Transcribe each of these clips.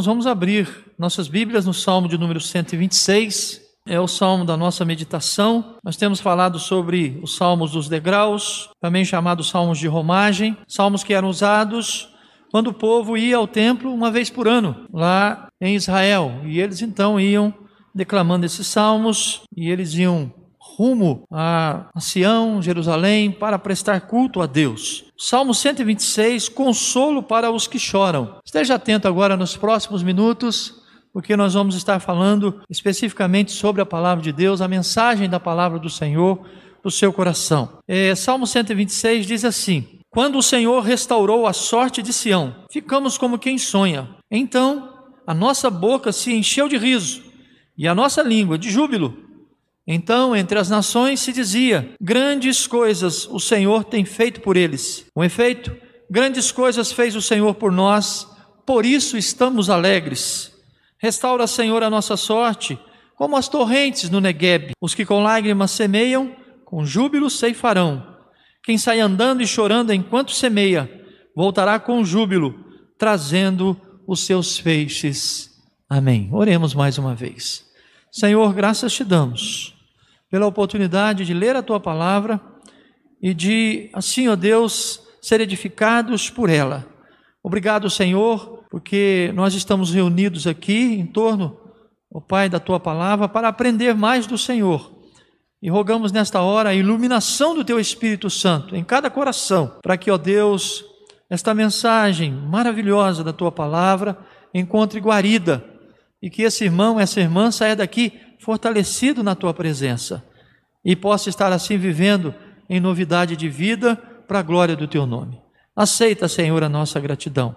Irmãos, vamos abrir nossas Bíblias no Salmo de número 126. É o salmo da nossa meditação. Nós temos falado sobre os salmos dos degraus, também chamados salmos de romagem, salmos que eram usados quando o povo ia ao templo uma vez por ano, lá em Israel. E eles então iam declamando esses salmos e eles iam rumo a Sião, Jerusalém, para prestar culto a Deus. Salmo 126, consolo para os que choram. Esteja atento agora nos próximos minutos, porque nós vamos estar falando especificamente sobre a palavra de Deus, a mensagem da palavra do Senhor para o seu coração. É, Salmo 126 diz assim: Quando o Senhor restaurou a sorte de Sião, ficamos como quem sonha. Então a nossa boca se encheu de riso e a nossa língua de júbilo. Então, entre as nações se dizia: Grandes coisas o Senhor tem feito por eles. Com efeito, grandes coisas fez o Senhor por nós, por isso estamos alegres. Restaura, Senhor, a nossa sorte, como as torrentes no Negueb. Os que com lágrimas semeiam, com júbilo ceifarão. Quem sai andando e chorando enquanto semeia, voltará com júbilo, trazendo os seus feixes. Amém. Oremos mais uma vez. Senhor, graças te damos pela oportunidade de ler a tua palavra e de, assim, ó Deus, ser edificados por ela. Obrigado, Senhor, porque nós estamos reunidos aqui em torno, ó Pai, da tua palavra para aprender mais do Senhor. E rogamos nesta hora a iluminação do teu Espírito Santo em cada coração, para que, ó Deus, esta mensagem maravilhosa da tua palavra encontre guarida e que esse irmão, essa irmã saia daqui fortalecido na tua presença e possa estar assim vivendo em novidade de vida para a glória do teu nome. Aceita, Senhor, a nossa gratidão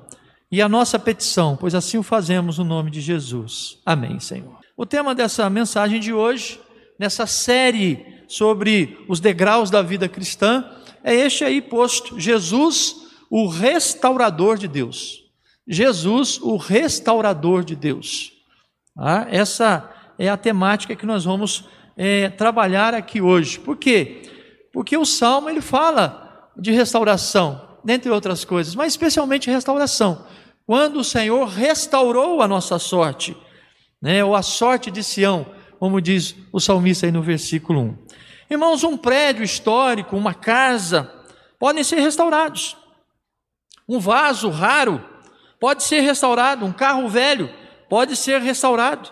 e a nossa petição, pois assim o fazemos no nome de Jesus. Amém, Senhor. O tema dessa mensagem de hoje, nessa série sobre os degraus da vida cristã, é este aí posto: Jesus, o restaurador de Deus. Jesus, o restaurador de Deus. Ah, essa é a temática que nós vamos é, trabalhar aqui hoje. Por quê? Porque o Salmo ele fala de restauração, dentre outras coisas, mas especialmente restauração. Quando o Senhor restaurou a nossa sorte, né, ou a sorte de Sião, como diz o salmista aí no versículo 1. Irmãos, um prédio histórico, uma casa, podem ser restaurados. Um vaso raro pode ser restaurado, um carro velho pode ser restaurado.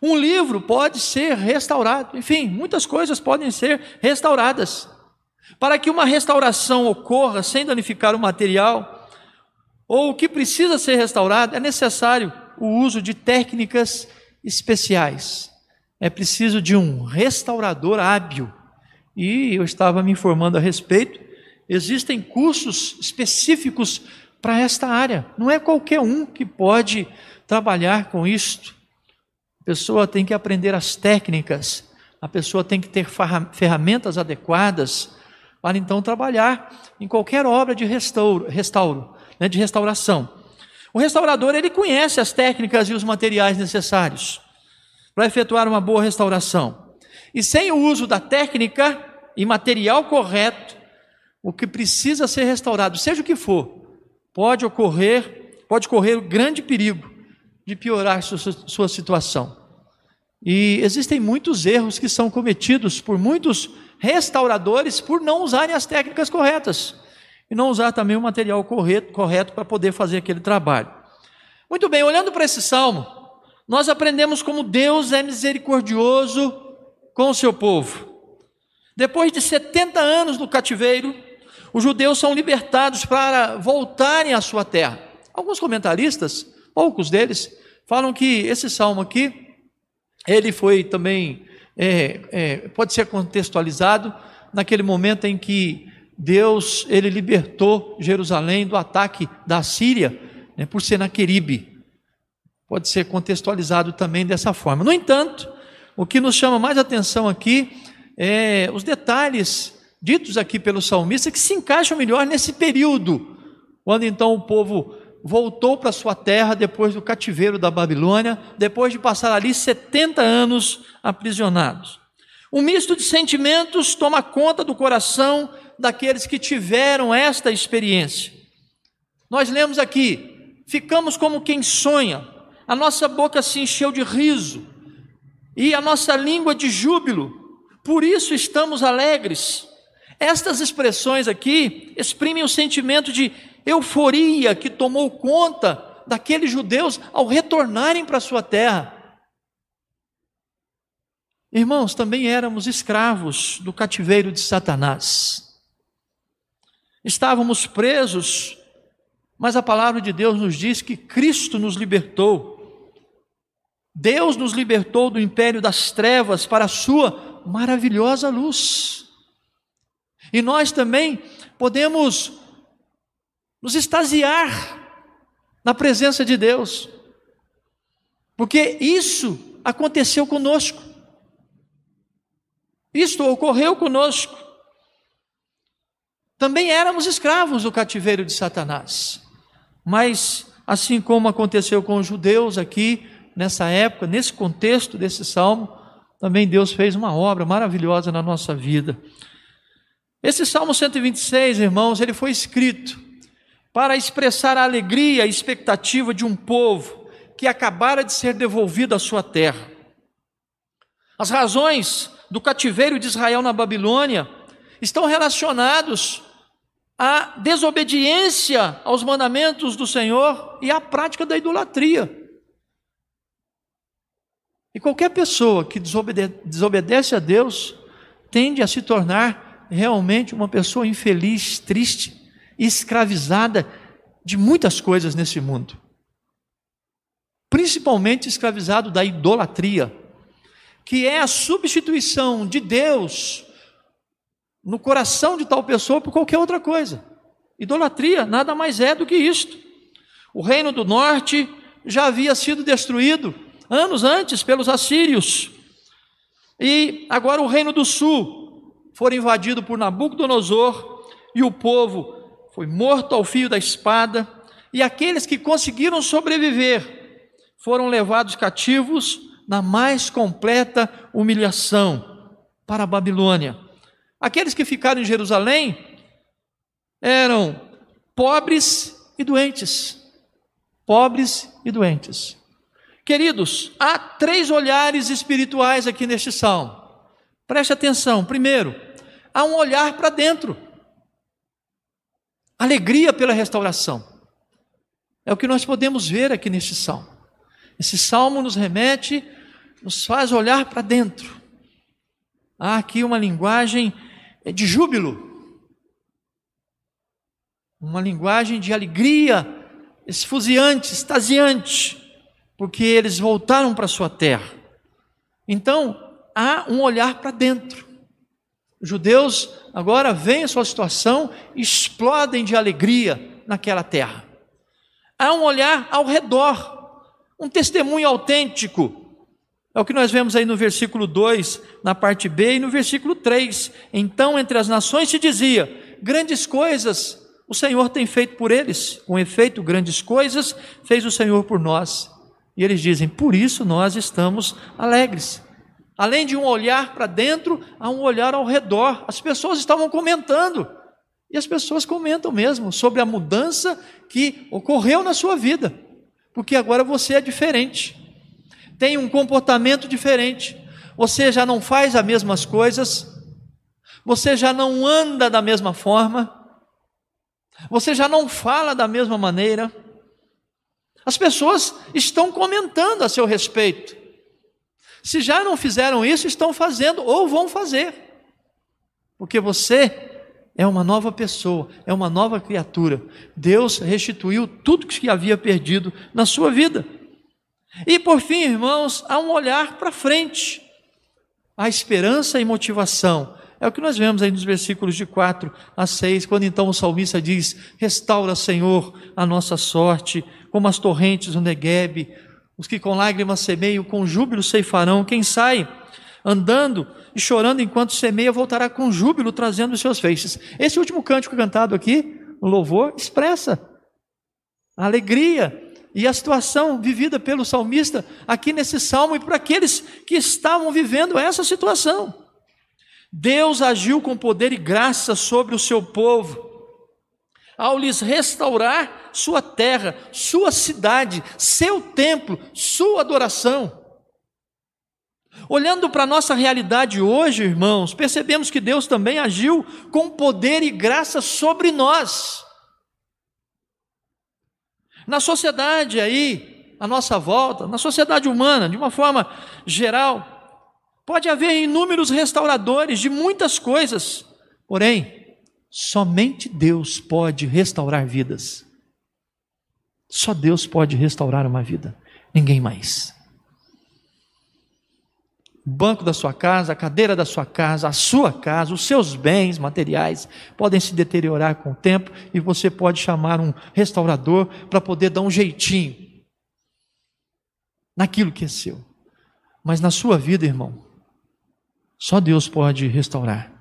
Um livro pode ser restaurado. Enfim, muitas coisas podem ser restauradas. Para que uma restauração ocorra sem danificar o material, ou o que precisa ser restaurado, é necessário o uso de técnicas especiais. É preciso de um restaurador hábil. E eu estava me informando a respeito, existem cursos específicos para esta área. Não é qualquer um que pode trabalhar com isto pessoa tem que aprender as técnicas, a pessoa tem que ter ferramentas adequadas para então trabalhar em qualquer obra de restauro, restauro né, de restauração. O restaurador ele conhece as técnicas e os materiais necessários para efetuar uma boa restauração. E sem o uso da técnica e material correto, o que precisa ser restaurado, seja o que for, pode ocorrer, pode correr grande perigo de piorar sua, sua situação. E existem muitos erros que são cometidos por muitos restauradores por não usarem as técnicas corretas e não usar também o material correto, correto para poder fazer aquele trabalho. Muito bem, olhando para esse salmo, nós aprendemos como Deus é misericordioso com o seu povo. Depois de 70 anos no cativeiro, os judeus são libertados para voltarem à sua terra. Alguns comentaristas, poucos deles, falam que esse salmo aqui ele foi também, é, é, pode ser contextualizado naquele momento em que Deus ele libertou Jerusalém do ataque da Síria né, por Senaqueribe. Pode ser contextualizado também dessa forma. No entanto, o que nos chama mais atenção aqui é os detalhes ditos aqui pelo salmista que se encaixam melhor nesse período, quando então o povo voltou para sua terra depois do cativeiro da Babilônia, depois de passar ali 70 anos aprisionados. Um misto de sentimentos toma conta do coração daqueles que tiveram esta experiência. Nós lemos aqui: ficamos como quem sonha, a nossa boca se encheu de riso e a nossa língua de júbilo, por isso estamos alegres. Estas expressões aqui exprimem o sentimento de euforia que tomou conta daqueles judeus ao retornarem para sua terra. Irmãos, também éramos escravos do cativeiro de Satanás. Estávamos presos, mas a palavra de Deus nos diz que Cristo nos libertou. Deus nos libertou do império das trevas para a sua maravilhosa luz. E nós também podemos nos extasiar na presença de Deus, porque isso aconteceu conosco, isto ocorreu conosco. Também éramos escravos do cativeiro de Satanás, mas assim como aconteceu com os judeus aqui, nessa época, nesse contexto desse salmo, também Deus fez uma obra maravilhosa na nossa vida. Esse Salmo 126, irmãos, ele foi escrito para expressar a alegria e expectativa de um povo que acabara de ser devolvido à sua terra. As razões do cativeiro de Israel na Babilônia estão relacionados à desobediência aos mandamentos do Senhor e à prática da idolatria. E qualquer pessoa que desobede desobedece a Deus tende a se tornar realmente uma pessoa infeliz, triste, escravizada de muitas coisas nesse mundo. Principalmente escravizado da idolatria, que é a substituição de Deus no coração de tal pessoa por qualquer outra coisa. Idolatria nada mais é do que isto. O reino do norte já havia sido destruído anos antes pelos assírios. E agora o reino do sul foi invadido por Nabucodonosor e o povo foi morto ao fio da espada, e aqueles que conseguiram sobreviver foram levados cativos na mais completa humilhação para a Babilônia. Aqueles que ficaram em Jerusalém eram pobres e doentes. Pobres e doentes. Queridos, há três olhares espirituais aqui neste salmo. Preste atenção. Primeiro, há um olhar para dentro. Alegria pela restauração. É o que nós podemos ver aqui neste salmo. Esse salmo nos remete, nos faz olhar para dentro. Há aqui uma linguagem de júbilo, uma linguagem de alegria esfuziante, extasiante porque eles voltaram para sua terra. Então, há um olhar para dentro. Judeus agora veem a sua situação explodem de alegria naquela terra. Há um olhar ao redor, um testemunho autêntico. É o que nós vemos aí no versículo 2, na parte B, e no versículo 3. Então, entre as nações se dizia: grandes coisas o Senhor tem feito por eles. Com efeito, grandes coisas fez o Senhor por nós. E eles dizem: por isso nós estamos alegres. Além de um olhar para dentro, há um olhar ao redor. As pessoas estavam comentando. E as pessoas comentam mesmo sobre a mudança que ocorreu na sua vida. Porque agora você é diferente. Tem um comportamento diferente. Você já não faz as mesmas coisas. Você já não anda da mesma forma. Você já não fala da mesma maneira. As pessoas estão comentando a seu respeito. Se já não fizeram isso, estão fazendo ou vão fazer. Porque você é uma nova pessoa, é uma nova criatura. Deus restituiu tudo que havia perdido na sua vida. E por fim, irmãos, há um olhar para frente. A esperança e motivação. É o que nós vemos aí nos versículos de 4 a 6, quando então o salmista diz: Restaura, Senhor, a nossa sorte como as torrentes do Negueb, os que com lágrimas semeiam, com júbilo ceifarão. Quem sai andando e chorando enquanto semeia, voltará com júbilo, trazendo os seus feixes. Esse último cântico cantado aqui, no louvor, expressa a alegria e a situação vivida pelo salmista aqui nesse salmo e para aqueles que estavam vivendo essa situação. Deus agiu com poder e graça sobre o seu povo ao lhes restaurar sua terra, sua cidade, seu templo, sua adoração. Olhando para a nossa realidade hoje, irmãos, percebemos que Deus também agiu com poder e graça sobre nós. Na sociedade aí, à nossa volta, na sociedade humana, de uma forma geral, pode haver inúmeros restauradores de muitas coisas, porém, Somente Deus pode restaurar vidas. Só Deus pode restaurar uma vida, ninguém mais. O banco da sua casa, a cadeira da sua casa, a sua casa, os seus bens materiais podem se deteriorar com o tempo e você pode chamar um restaurador para poder dar um jeitinho naquilo que é seu. Mas na sua vida, irmão, só Deus pode restaurar.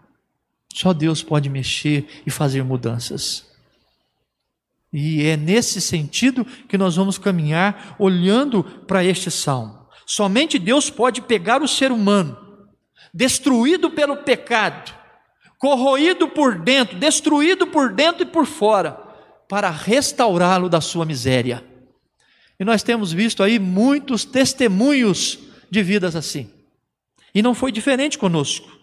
Só Deus pode mexer e fazer mudanças. E é nesse sentido que nós vamos caminhar olhando para este salmo. Somente Deus pode pegar o ser humano, destruído pelo pecado, corroído por dentro, destruído por dentro e por fora, para restaurá-lo da sua miséria. E nós temos visto aí muitos testemunhos de vidas assim. E não foi diferente conosco.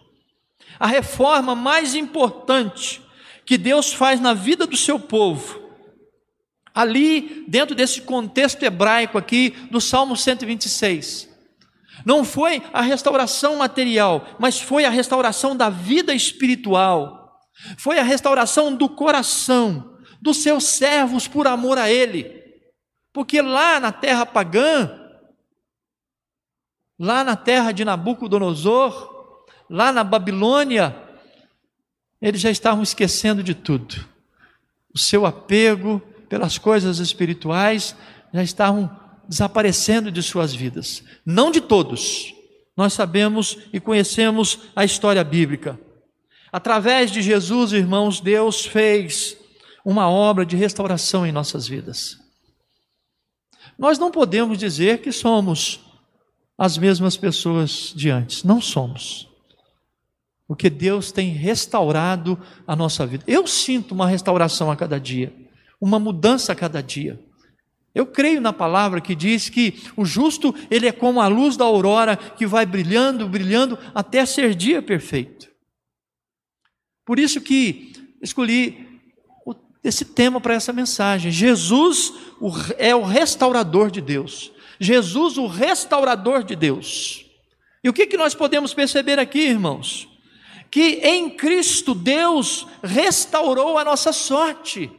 A reforma mais importante que Deus faz na vida do seu povo, ali, dentro desse contexto hebraico aqui, do Salmo 126, não foi a restauração material, mas foi a restauração da vida espiritual, foi a restauração do coração, dos seus servos por amor a Ele. Porque lá na terra pagã, lá na terra de Nabucodonosor, lá na Babilônia, eles já estavam esquecendo de tudo. O seu apego pelas coisas espirituais já estavam desaparecendo de suas vidas. Não de todos. Nós sabemos e conhecemos a história bíblica. Através de Jesus, irmãos, Deus fez uma obra de restauração em nossas vidas. Nós não podemos dizer que somos as mesmas pessoas de antes. Não somos. Porque Deus tem restaurado a nossa vida. Eu sinto uma restauração a cada dia, uma mudança a cada dia. Eu creio na palavra que diz que o justo, ele é como a luz da aurora que vai brilhando, brilhando até ser dia perfeito. Por isso que escolhi esse tema para essa mensagem. Jesus é o restaurador de Deus. Jesus, o restaurador de Deus. E o que, que nós podemos perceber aqui, irmãos? Que em Cristo Deus restaurou a nossa sorte.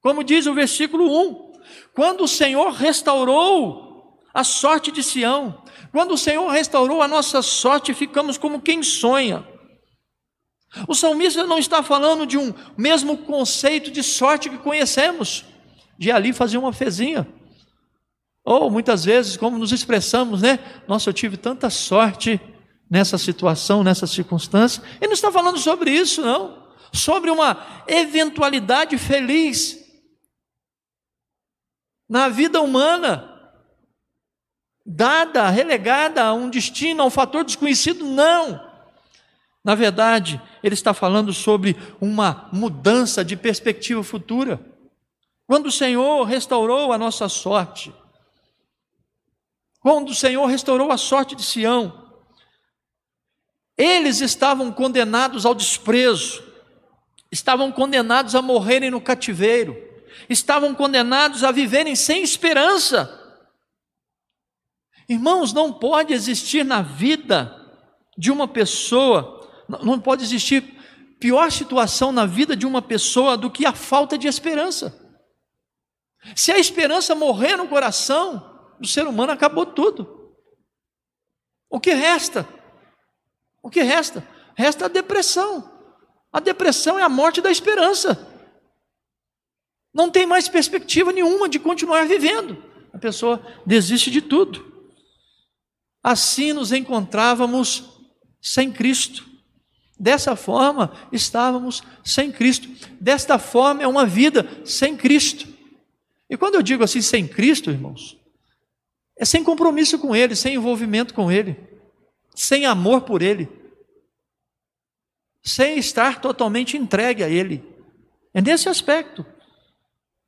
Como diz o versículo 1: quando o Senhor restaurou a sorte de Sião, quando o Senhor restaurou a nossa sorte, ficamos como quem sonha. O salmista não está falando de um mesmo conceito de sorte que conhecemos, de ali fazer uma fezinha. Ou muitas vezes, como nos expressamos, né? Nossa, eu tive tanta sorte nessa situação, nessa circunstância. Ele não está falando sobre isso, não. Sobre uma eventualidade feliz na vida humana, dada, relegada a um destino, a um fator desconhecido, não. Na verdade, ele está falando sobre uma mudança de perspectiva futura. Quando o Senhor restaurou a nossa sorte, quando o Senhor restaurou a sorte de Sião, eles estavam condenados ao desprezo, estavam condenados a morrerem no cativeiro, estavam condenados a viverem sem esperança. Irmãos, não pode existir na vida de uma pessoa, não pode existir pior situação na vida de uma pessoa do que a falta de esperança. Se a esperança morrer no coração do ser humano, acabou tudo. O que resta? O que resta? Resta a depressão. A depressão é a morte da esperança não tem mais perspectiva nenhuma de continuar vivendo. A pessoa desiste de tudo. Assim nos encontrávamos sem Cristo. Dessa forma, estávamos sem Cristo. Desta forma, é uma vida sem Cristo. E quando eu digo assim, sem Cristo, irmãos, é sem compromisso com Ele, sem envolvimento com Ele, sem amor por Ele, sem estar totalmente entregue a Ele. É nesse aspecto.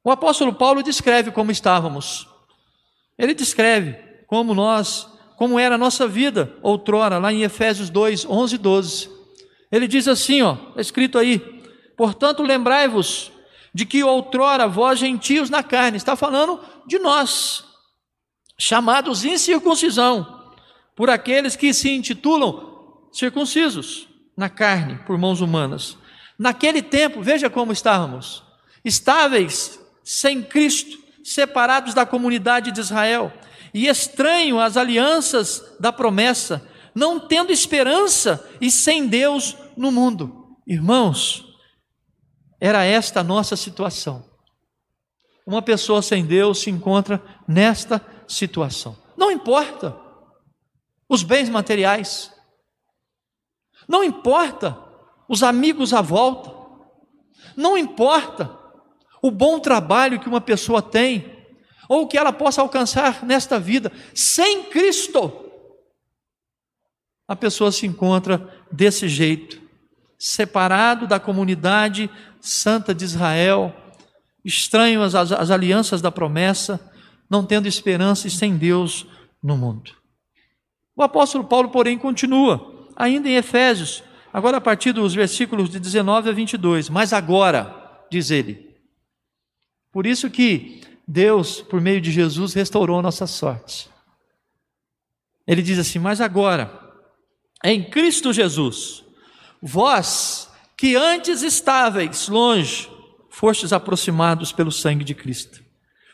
O apóstolo Paulo descreve como estávamos. Ele descreve como nós, como era a nossa vida outrora, lá em Efésios 2, 11 e 12. Ele diz assim, ó, está escrito aí: Portanto, lembrai-vos de que outrora vós gentios na carne, está falando de nós, chamados incircuncisão, por aqueles que se intitulam circuncisos na carne, por mãos humanas. Naquele tempo, veja como estávamos, estáveis sem Cristo, separados da comunidade de Israel e estranho às alianças da promessa, não tendo esperança e sem Deus no mundo. Irmãos, era esta a nossa situação. Uma pessoa sem Deus se encontra nesta situação. Não importa os bens materiais, não importa os amigos à volta, não importa o bom trabalho que uma pessoa tem, ou que ela possa alcançar nesta vida, sem Cristo, a pessoa se encontra desse jeito, separado da comunidade santa de Israel, estranho às, às alianças da promessa, não tendo esperança e sem Deus no mundo. O apóstolo Paulo, porém, continua, ainda em Efésios, agora a partir dos versículos de 19 a 22. Mas agora, diz ele, por isso que Deus, por meio de Jesus, restaurou a nossa sorte. Ele diz assim: Mas agora, em Cristo Jesus, vós que antes estáveis longe, fostes aproximados pelo sangue de Cristo,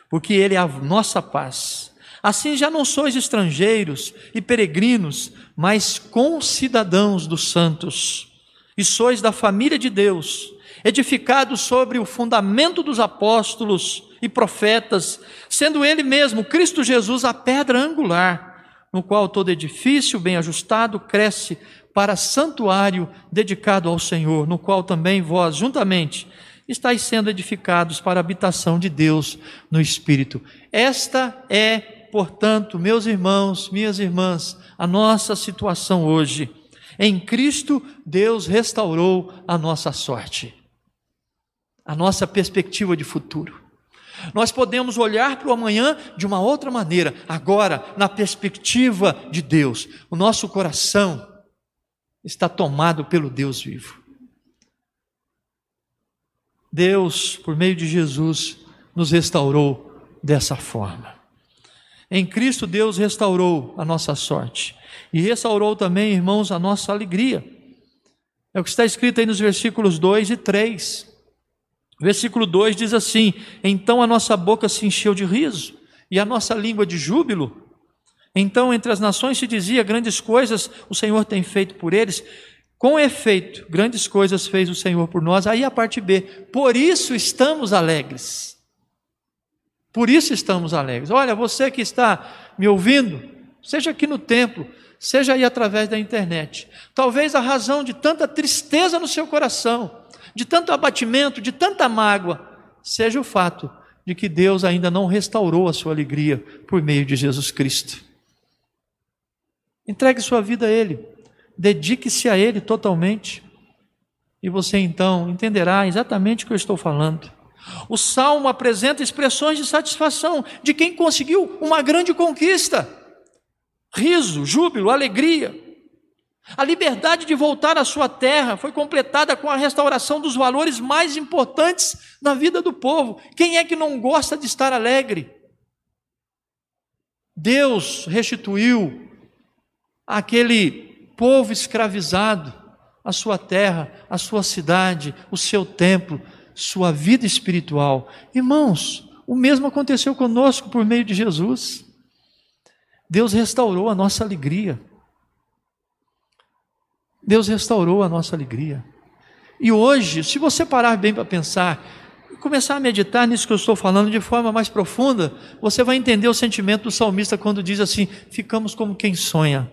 porque Ele é a nossa paz. Assim já não sois estrangeiros e peregrinos, mas concidadãos dos santos, e sois da família de Deus, edificados sobre o fundamento dos apóstolos e profetas, sendo Ele mesmo, Cristo Jesus, a pedra angular, no qual todo edifício bem ajustado cresce para santuário dedicado ao Senhor, no qual também vós, juntamente, estáis sendo edificados para a habitação de Deus no Espírito. Esta é, portanto, meus irmãos, minhas irmãs, a nossa situação hoje. Em Cristo, Deus restaurou a nossa sorte, a nossa perspectiva de futuro. Nós podemos olhar para o amanhã de uma outra maneira, agora, na perspectiva de Deus. O nosso coração está tomado pelo Deus vivo. Deus, por meio de Jesus, nos restaurou dessa forma. Em Cristo, Deus restaurou a nossa sorte e restaurou também, irmãos, a nossa alegria. É o que está escrito aí nos versículos 2 e 3. Versículo 2 diz assim: Então a nossa boca se encheu de riso e a nossa língua de júbilo. Então, entre as nações se dizia: Grandes coisas o Senhor tem feito por eles. Com efeito, grandes coisas fez o Senhor por nós. Aí a parte B, por isso estamos alegres. Por isso estamos alegres. Olha, você que está me ouvindo, seja aqui no templo, seja aí através da internet. Talvez a razão de tanta tristeza no seu coração, de tanto abatimento, de tanta mágoa, seja o fato de que Deus ainda não restaurou a sua alegria por meio de Jesus Cristo. Entregue sua vida a Ele. Dedique-se a Ele totalmente. E você então entenderá exatamente o que eu estou falando. O salmo apresenta expressões de satisfação de quem conseguiu uma grande conquista: riso, júbilo, alegria. A liberdade de voltar à sua terra foi completada com a restauração dos valores mais importantes na vida do povo. Quem é que não gosta de estar alegre? Deus restituiu aquele povo escravizado, a sua terra, a sua cidade, o seu templo, sua vida espiritual. Irmãos, o mesmo aconteceu conosco por meio de Jesus. Deus restaurou a nossa alegria. Deus restaurou a nossa alegria. E hoje, se você parar bem para pensar, começar a meditar nisso que eu estou falando de forma mais profunda, você vai entender o sentimento do salmista quando diz assim: ficamos como quem sonha.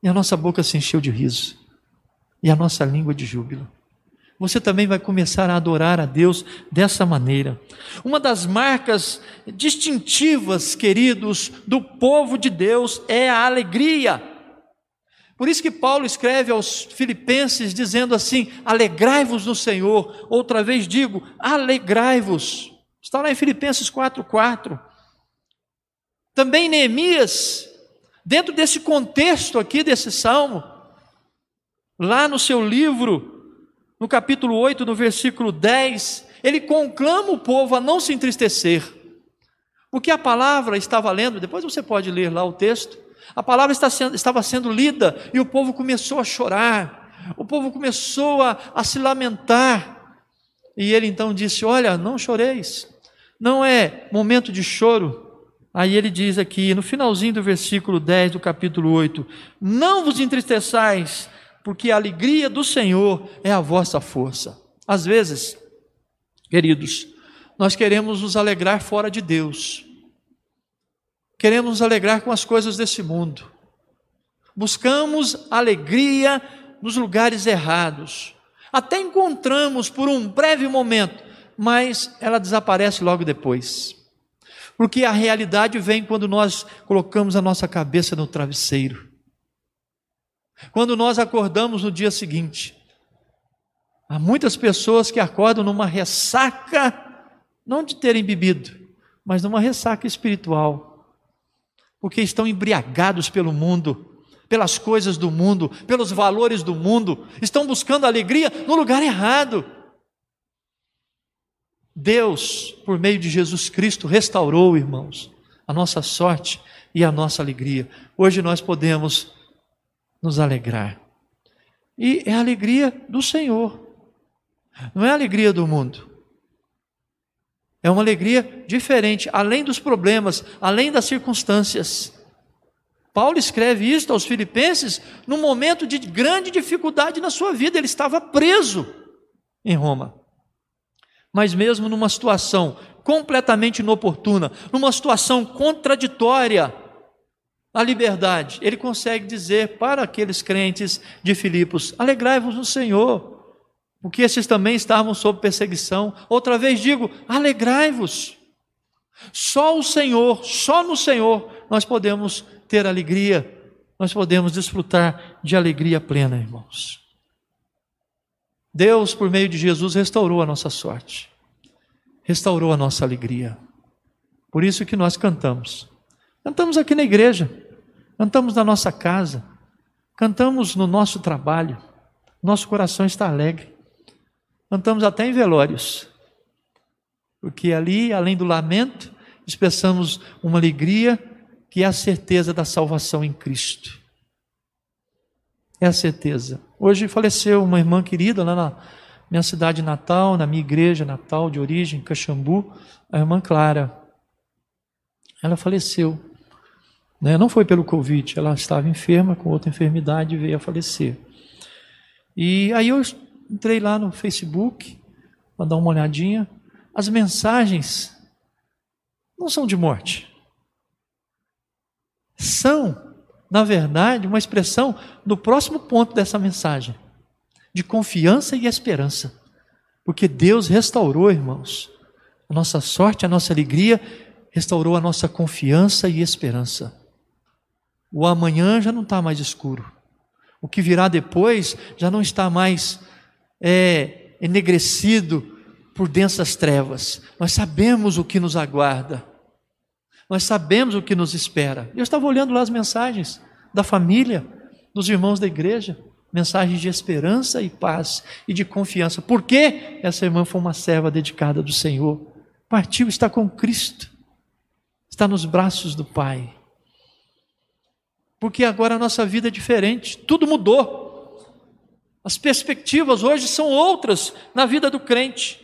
E a nossa boca se encheu de riso, e a nossa língua de júbilo. Você também vai começar a adorar a Deus dessa maneira. Uma das marcas distintivas, queridos, do povo de Deus é a alegria. Por isso que Paulo escreve aos Filipenses dizendo assim: alegrai-vos no Senhor. Outra vez digo, alegrai-vos. Está lá em Filipenses 4,4. Também Neemias Dentro desse contexto aqui desse salmo, lá no seu livro, no capítulo 8, no versículo 10, ele conclama o povo a não se entristecer. Porque a palavra estava lendo, depois você pode ler lá o texto, a palavra sendo, estava sendo lida e o povo começou a chorar, o povo começou a, a se lamentar. E ele então disse: Olha, não choreis, não é momento de choro, Aí ele diz aqui, no finalzinho do versículo 10 do capítulo 8: Não vos entristeçais, porque a alegria do Senhor é a vossa força. Às vezes, queridos, nós queremos nos alegrar fora de Deus, queremos nos alegrar com as coisas desse mundo, buscamos alegria nos lugares errados, até encontramos por um breve momento, mas ela desaparece logo depois. Porque a realidade vem quando nós colocamos a nossa cabeça no travesseiro. Quando nós acordamos no dia seguinte. Há muitas pessoas que acordam numa ressaca, não de terem bebido, mas numa ressaca espiritual. Porque estão embriagados pelo mundo, pelas coisas do mundo, pelos valores do mundo, estão buscando alegria no lugar errado. Deus, por meio de Jesus Cristo, restaurou, irmãos, a nossa sorte e a nossa alegria. Hoje nós podemos nos alegrar. E é a alegria do Senhor, não é a alegria do mundo. É uma alegria diferente, além dos problemas, além das circunstâncias. Paulo escreve isso aos Filipenses num momento de grande dificuldade na sua vida, ele estava preso em Roma mas mesmo numa situação completamente inoportuna, numa situação contraditória à liberdade, ele consegue dizer para aqueles crentes de Filipos: alegrai-vos no Senhor, porque esses também estavam sob perseguição. Outra vez digo: alegrai-vos. Só o Senhor, só no Senhor nós podemos ter alegria, nós podemos desfrutar de alegria plena, irmãos. Deus, por meio de Jesus, restaurou a nossa sorte, restaurou a nossa alegria. Por isso que nós cantamos. Cantamos aqui na igreja, cantamos na nossa casa, cantamos no nosso trabalho, nosso coração está alegre. Cantamos até em velórios, porque ali, além do lamento, expressamos uma alegria que é a certeza da salvação em Cristo. É a certeza. Hoje faleceu uma irmã querida lá na minha cidade natal, na minha igreja natal de origem, Caxambu, a irmã Clara. Ela faleceu. Né? Não foi pelo Covid, ela estava enferma com outra enfermidade e veio a falecer. E aí eu entrei lá no Facebook para dar uma olhadinha. As mensagens não são de morte. São na verdade, uma expressão do próximo ponto dessa mensagem, de confiança e esperança. Porque Deus restaurou, irmãos, a nossa sorte, a nossa alegria, restaurou a nossa confiança e esperança. O amanhã já não está mais escuro. O que virá depois já não está mais é, enegrecido por densas trevas. Nós sabemos o que nos aguarda. Nós sabemos o que nos espera. Eu estava olhando lá as mensagens da família, dos irmãos da igreja, mensagens de esperança e paz e de confiança. Por quê? Essa irmã foi uma serva dedicada do Senhor. Partiu, está com Cristo. Está nos braços do Pai. Porque agora a nossa vida é diferente, tudo mudou. As perspectivas hoje são outras na vida do crente.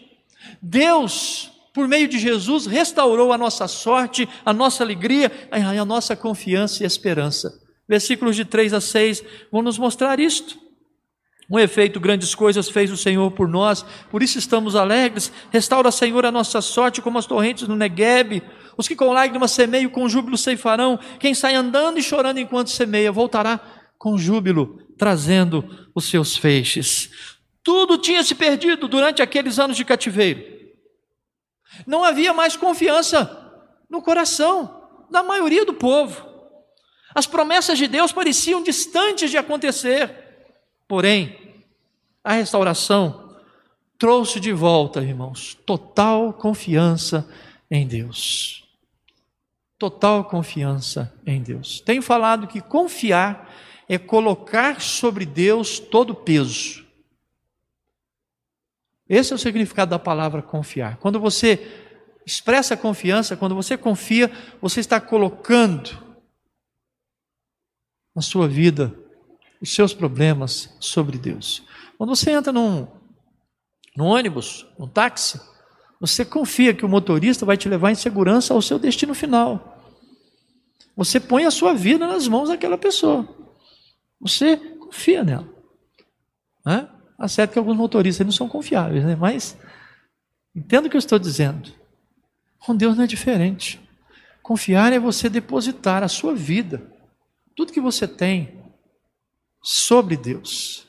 Deus por meio de Jesus, restaurou a nossa sorte, a nossa alegria, a nossa confiança e esperança. Versículos de 3 a 6 vão nos mostrar isto. Um efeito, grandes coisas fez o Senhor por nós, por isso estamos alegres. Restaura, Senhor, a nossa sorte como as torrentes no Negueb. Os que com lágrimas semeiam, com júbilo ceifarão. Quem sai andando e chorando enquanto semeia, voltará com júbilo, trazendo os seus feixes. Tudo tinha se perdido durante aqueles anos de cativeiro. Não havia mais confiança no coração da maioria do povo. As promessas de Deus pareciam distantes de acontecer. Porém, a restauração trouxe de volta, irmãos, total confiança em Deus. Total confiança em Deus. Tenho falado que confiar é colocar sobre Deus todo o peso. Esse é o significado da palavra confiar. Quando você expressa confiança, quando você confia, você está colocando na sua vida os seus problemas sobre Deus. Quando você entra num, num ônibus, num táxi, você confia que o motorista vai te levar em segurança ao seu destino final. Você põe a sua vida nas mãos daquela pessoa. Você confia nela. Né? Acerto que alguns motoristas não são confiáveis, né? mas entendo o que eu estou dizendo. Com Deus não é diferente. Confiar é você depositar a sua vida, tudo que você tem, sobre Deus.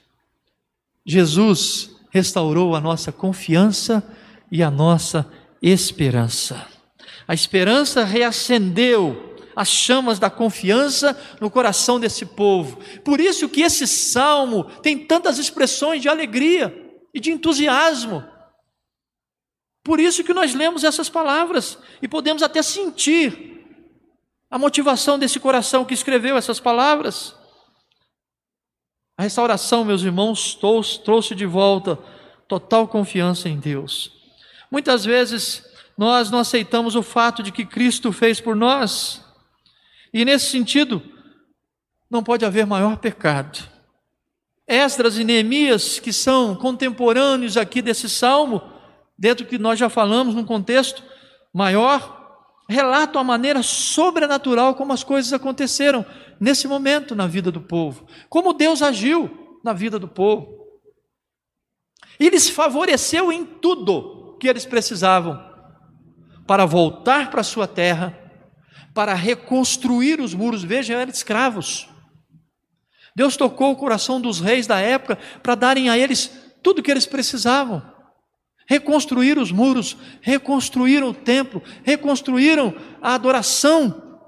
Jesus restaurou a nossa confiança e a nossa esperança. A esperança reacendeu as chamas da confiança no coração desse povo. Por isso que esse salmo tem tantas expressões de alegria e de entusiasmo. Por isso que nós lemos essas palavras e podemos até sentir a motivação desse coração que escreveu essas palavras. A restauração, meus irmãos, trouxe de volta total confiança em Deus. Muitas vezes nós não aceitamos o fato de que Cristo fez por nós. E nesse sentido, não pode haver maior pecado. Esdras e Neemias, que são contemporâneos aqui desse salmo, dentro que nós já falamos num contexto maior, relatam a maneira sobrenatural como as coisas aconteceram nesse momento na vida do povo, como Deus agiu na vida do povo. E lhes favoreceu em tudo que eles precisavam para voltar para sua terra, para reconstruir os muros. Vejam, eram escravos. Deus tocou o coração dos reis da época para darem a eles tudo o que eles precisavam. Reconstruir os muros, reconstruíram o templo, reconstruíram a adoração,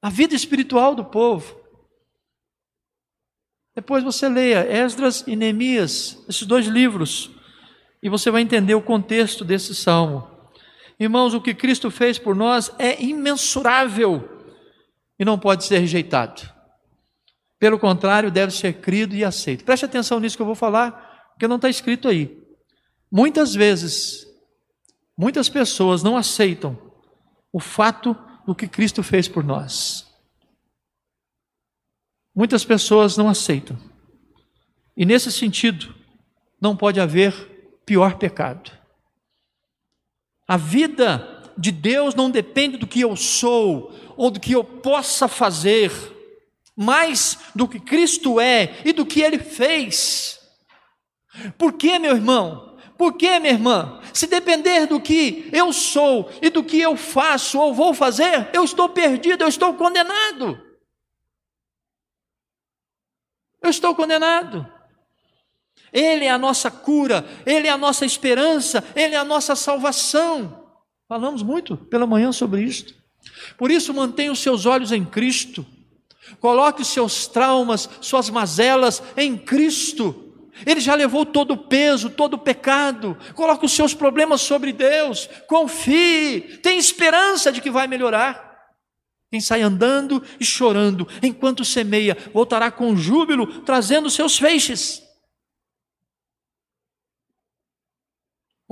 a vida espiritual do povo. Depois você leia Esdras e Neemias, esses dois livros, e você vai entender o contexto desse salmo. Irmãos, o que Cristo fez por nós é imensurável e não pode ser rejeitado. Pelo contrário, deve ser crido e aceito. Preste atenção nisso que eu vou falar, porque não está escrito aí. Muitas vezes, muitas pessoas não aceitam o fato do que Cristo fez por nós. Muitas pessoas não aceitam. E nesse sentido, não pode haver pior pecado. A vida de Deus não depende do que eu sou ou do que eu possa fazer, mais do que Cristo é e do que ele fez. Por que, meu irmão? Por que, minha irmã? Se depender do que eu sou e do que eu faço ou vou fazer, eu estou perdido, eu estou condenado. Eu estou condenado. Ele é a nossa cura, Ele é a nossa esperança, Ele é a nossa salvação. Falamos muito pela manhã sobre isto. Por isso, mantenha os seus olhos em Cristo. Coloque os seus traumas, suas mazelas em Cristo. Ele já levou todo o peso, todo o pecado. Coloque os seus problemas sobre Deus. Confie. Tem esperança de que vai melhorar. Quem sai andando e chorando enquanto semeia, voltará com júbilo, trazendo seus feixes.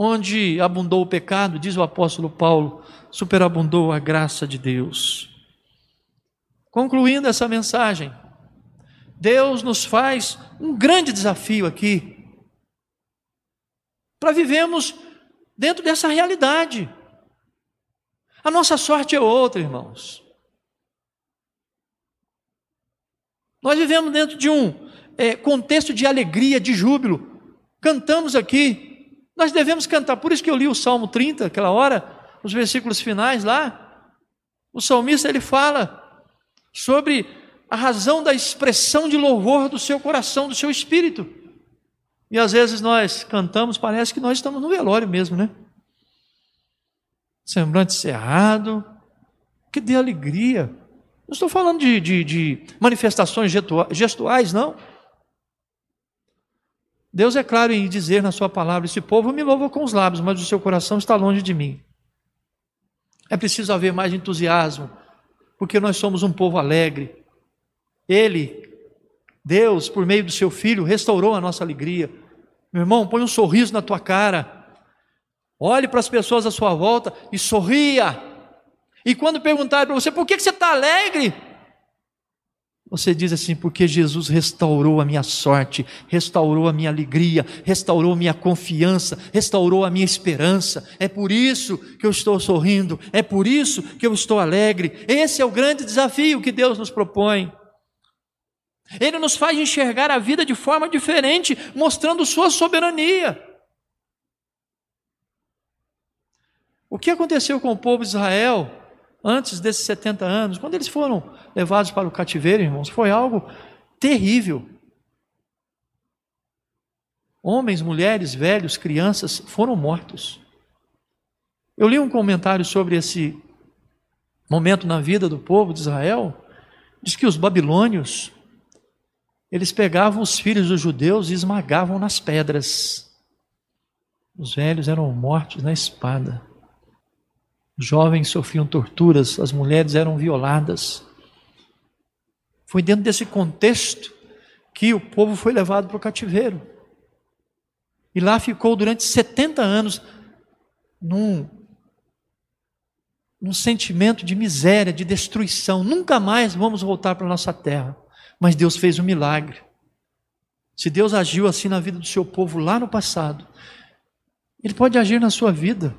Onde abundou o pecado, diz o apóstolo Paulo, superabundou a graça de Deus. Concluindo essa mensagem, Deus nos faz um grande desafio aqui, para vivermos dentro dessa realidade. A nossa sorte é outra, irmãos. Nós vivemos dentro de um é, contexto de alegria, de júbilo. Cantamos aqui, nós devemos cantar, por isso que eu li o Salmo 30, aquela hora, os versículos finais lá. O salmista ele fala sobre a razão da expressão de louvor do seu coração, do seu espírito. E às vezes nós cantamos, parece que nós estamos no velório mesmo, né? Semblante cerrado, que dê alegria. Não estou falando de, de, de manifestações gestuais, não. Deus é claro em dizer na sua palavra: esse povo me louva com os lábios, mas o seu coração está longe de mim. É preciso haver mais entusiasmo, porque nós somos um povo alegre. Ele, Deus, por meio do seu filho, restaurou a nossa alegria. Meu irmão, põe um sorriso na tua cara. Olhe para as pessoas à sua volta e sorria. E quando perguntarem para você, por que você está alegre? Você diz assim, porque Jesus restaurou a minha sorte, restaurou a minha alegria, restaurou minha confiança, restaurou a minha esperança. É por isso que eu estou sorrindo, é por isso que eu estou alegre. Esse é o grande desafio que Deus nos propõe. Ele nos faz enxergar a vida de forma diferente, mostrando Sua soberania. O que aconteceu com o povo de Israel antes desses 70 anos, quando eles foram levados para o cativeiro, irmãos, foi algo terrível. Homens, mulheres, velhos, crianças foram mortos. Eu li um comentário sobre esse momento na vida do povo de Israel. Diz que os babilônios eles pegavam os filhos dos judeus e esmagavam nas pedras. Os velhos eram mortos na espada. Jovens sofriam torturas, as mulheres eram violadas. Foi dentro desse contexto que o povo foi levado para o cativeiro. E lá ficou durante 70 anos num, num sentimento de miséria, de destruição. Nunca mais vamos voltar para a nossa terra. Mas Deus fez um milagre. Se Deus agiu assim na vida do seu povo lá no passado, Ele pode agir na sua vida.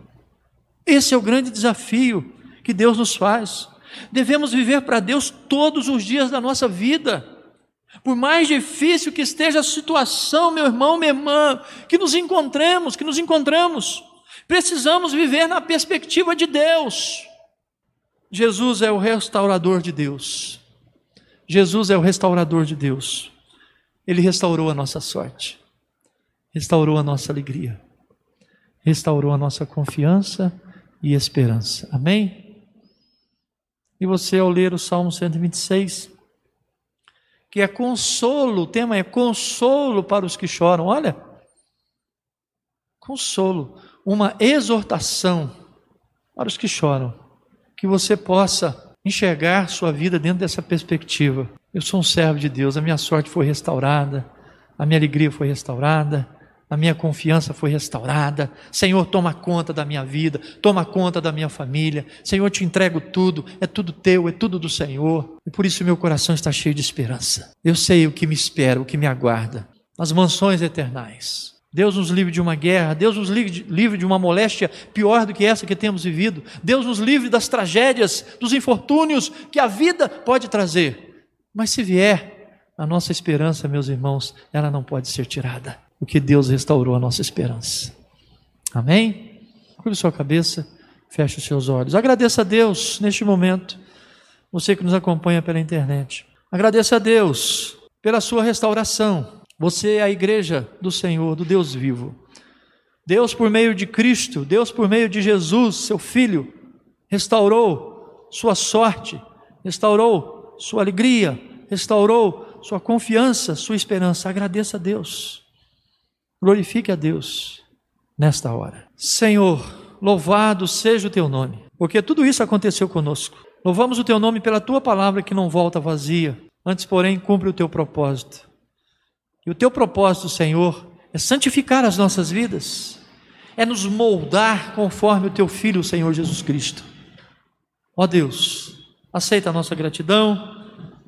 Esse é o grande desafio que Deus nos faz. Devemos viver para Deus todos os dias da nossa vida. Por mais difícil que esteja a situação, meu irmão, minha irmã, que nos encontremos, que nos encontramos, precisamos viver na perspectiva de Deus. Jesus é o restaurador de Deus. Jesus é o restaurador de Deus. Ele restaurou a nossa sorte, restaurou a nossa alegria, restaurou a nossa confiança e esperança. Amém? E você, ao ler o Salmo 126, que é consolo, o tema é consolo para os que choram, olha, consolo, uma exortação para os que choram, que você possa enxergar sua vida dentro dessa perspectiva. Eu sou um servo de Deus, a minha sorte foi restaurada, a minha alegria foi restaurada, a minha confiança foi restaurada. Senhor, toma conta da minha vida, toma conta da minha família. Senhor, te entrego tudo, é tudo teu, é tudo do Senhor. E por isso meu coração está cheio de esperança. Eu sei o que me espera, o que me aguarda. As mansões eternais. Deus nos livre de uma guerra, Deus nos livre de uma moléstia pior do que essa que temos vivido. Deus nos livre das tragédias, dos infortúnios que a vida pode trazer. Mas se vier, a nossa esperança, meus irmãos, ela não pode ser tirada porque Deus restaurou a nossa esperança. Amém? Curva sua cabeça, feche os seus olhos. Agradeça a Deus neste momento, você que nos acompanha pela internet. Agradeça a Deus pela sua restauração. Você é a igreja do Senhor, do Deus vivo. Deus, por meio de Cristo, Deus, por meio de Jesus, seu Filho, restaurou sua sorte, restaurou sua alegria, restaurou sua confiança, sua esperança. Agradeça a Deus. Glorifique a Deus nesta hora. Senhor, louvado seja o teu nome, porque tudo isso aconteceu conosco. Louvamos o teu nome pela tua palavra que não volta vazia, antes, porém, cumpre o teu propósito. E o teu propósito, Senhor, é santificar as nossas vidas, é nos moldar conforme o teu filho, o Senhor Jesus Cristo. Ó Deus, aceita a nossa gratidão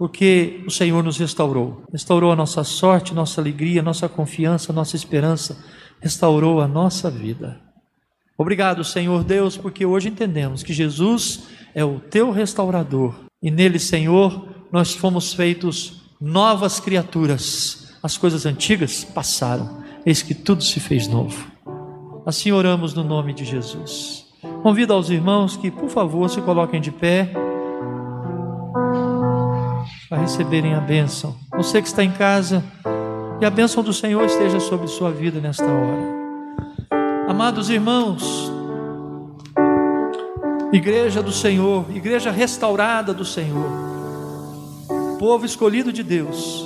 porque o Senhor nos restaurou. Restaurou a nossa sorte, nossa alegria, nossa confiança, nossa esperança, restaurou a nossa vida. Obrigado, Senhor Deus, porque hoje entendemos que Jesus é o teu restaurador e nele, Senhor, nós fomos feitos novas criaturas. As coisas antigas passaram, eis que tudo se fez novo. Assim oramos no nome de Jesus. Convido aos irmãos que, por favor, se coloquem de pé para receberem a bênção. Você que está em casa, que a bênção do Senhor esteja sobre sua vida nesta hora. Amados irmãos, igreja do Senhor, igreja restaurada do Senhor, povo escolhido de Deus,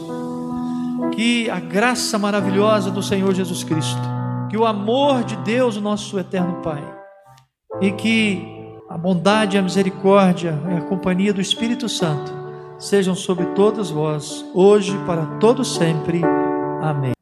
que a graça maravilhosa do Senhor Jesus Cristo, que o amor de Deus, o nosso eterno Pai, e que a bondade a misericórdia e a companhia do Espírito Santo sejam sobre todos vós, hoje para todo sempre. Amém.